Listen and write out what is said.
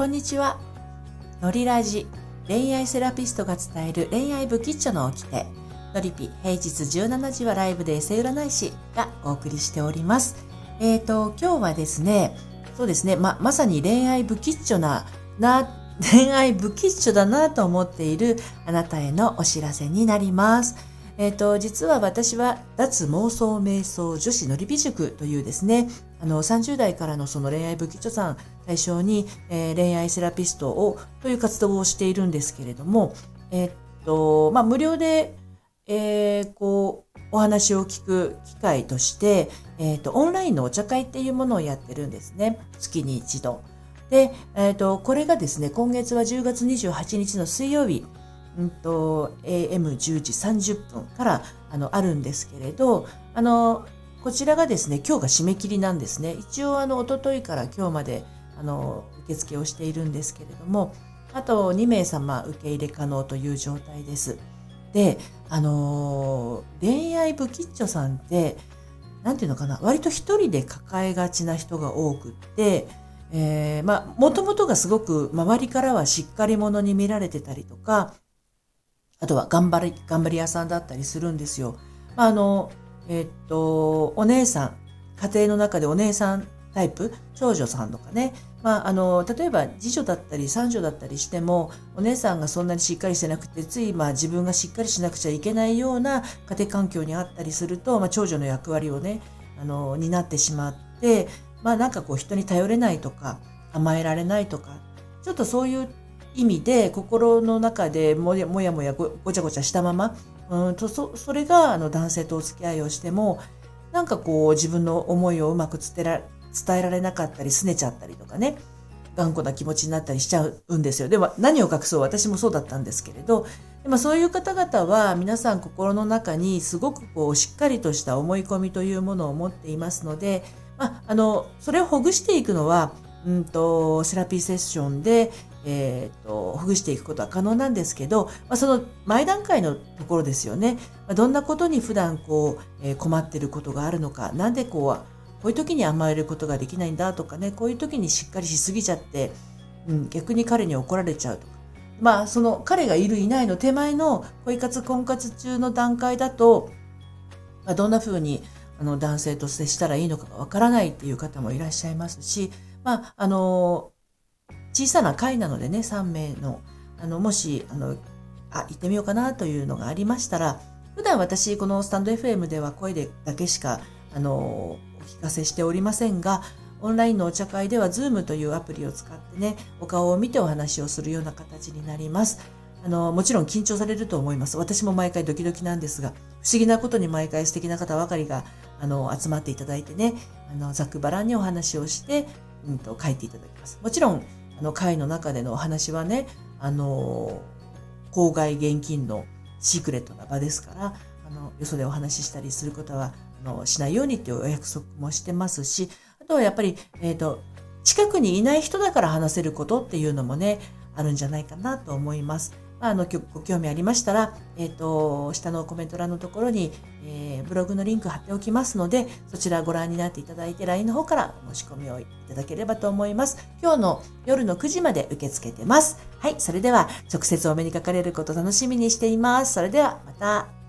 こんにちは。のりラジ、恋愛セラピストが伝える恋愛不吉祥の掟。のりぴ、平日17時はライブでエセ占い師がお送りしております。えっ、ー、と、今日はですね、そうですね、ま、まさに恋愛不吉祥な、な、恋愛不吉祥だなと思っているあなたへのお知らせになります。えっ、ー、と、実は私は脱妄想瞑想女子のりび塾というですね、あの、30代からのその恋愛武器著さん対象に、えー、恋愛セラピストを、という活動をしているんですけれども、えっ、と、まあ、無料で、えー、こう、お話を聞く機会として、えっ、と、オンラインのお茶会っていうものをやってるんですね。月に一度。で、えっ、と、これがですね、今月は10月28日の水曜日、うんと、AM10 時30分からあのあるんですけれど、あの、こちらがですね、今日が締め切りなんですね。一応、あの、おとといから今日まで、あの、受付をしているんですけれども、あと2名様受け入れ可能という状態です。で、あの恋愛不吉祥さんって、なんていうのかな、割と一人で抱えがちな人が多くって、えー、まあ、もともとがすごく周りからはしっかり者に見られてたりとか、あとは頑張り、頑張り屋さんだったりするんですよ。まあ、あの、えっと、お姉さん、家庭の中でお姉さんタイプ、長女さんとかね。まあ、あの、例えば次女だったり三女だったりしても、お姉さんがそんなにしっかりしてなくて、ついまあ自分がしっかりしなくちゃいけないような家庭環境にあったりすると、まあ長女の役割をね、あの、担ってしまって、まあなんかこう人に頼れないとか、甘えられないとか、ちょっとそういう意味で心の中でもやもやもやごちゃごちゃしたままうんとそそれがあの男性とお付き合いをしてもなんかこう自分の思いをうまく伝えら伝えられなかったり拗ねちゃったりとかね頑固な気持ちになったりしちゃうんですよ。でも何を隠そう私もそうだったんですけれどでもそういう方々は皆さん心の中にすごくこうしっかりとした思い込みというものを持っていますので、まあ、あのそれをほぐしていくのはうんとセラピーセッションでえーと、ほぐしていくことは可能なんですけど、まあ、その前段階のところですよね、まあ、どんなことに普段こう、えー、困ってることがあるのか。なんでこうこういう時に甘えることができないんだとかね。こういう時にしっかりしすぎちゃって、うん、逆に彼に怒られちゃうとか。まあその彼がいるいないの手前の恋活婚活中の段階だと、まあ、どんな風にあの男性と接したらいいのかがわからないっていう方もいらっしゃいますし、まあ、あの小さな会なのでね、3名の、あの、もし、あの、あ、行ってみようかなというのがありましたら、普段私、このスタンド FM では声でだけしか、あの、お聞かせしておりませんが、オンラインのお茶会では Zoom というアプリを使ってね、お顔を見てお話をするような形になります。あの、もちろん緊張されると思います。私も毎回ドキドキなんですが、不思議なことに毎回素敵な方ばかりが、あの、集まっていただいてね、あの、ざっくばらんにお話をして、うんと、書いていただきます。もちろん、の会の中でのお話はね、あの、公害現金のシークレットな場ですから、あの、よそでお話ししたりすることは、あの、しないようにっていうお約束もしてますし、あとはやっぱり、えっ、ー、と、近くにいない人だから話せることっていうのもね、あるんじゃないかなと思います。まあ、あのご興味ありましたら、えっ、ー、と、下のコメント欄のところに、えー、ブログのリンク貼っておきますので、そちらご覧になっていただいて、LINE の方から申し込みをいただければと思います。今日の夜の9時まで受け付けてます。はい、それでは直接お目にかかれること楽しみにしています。それではまた。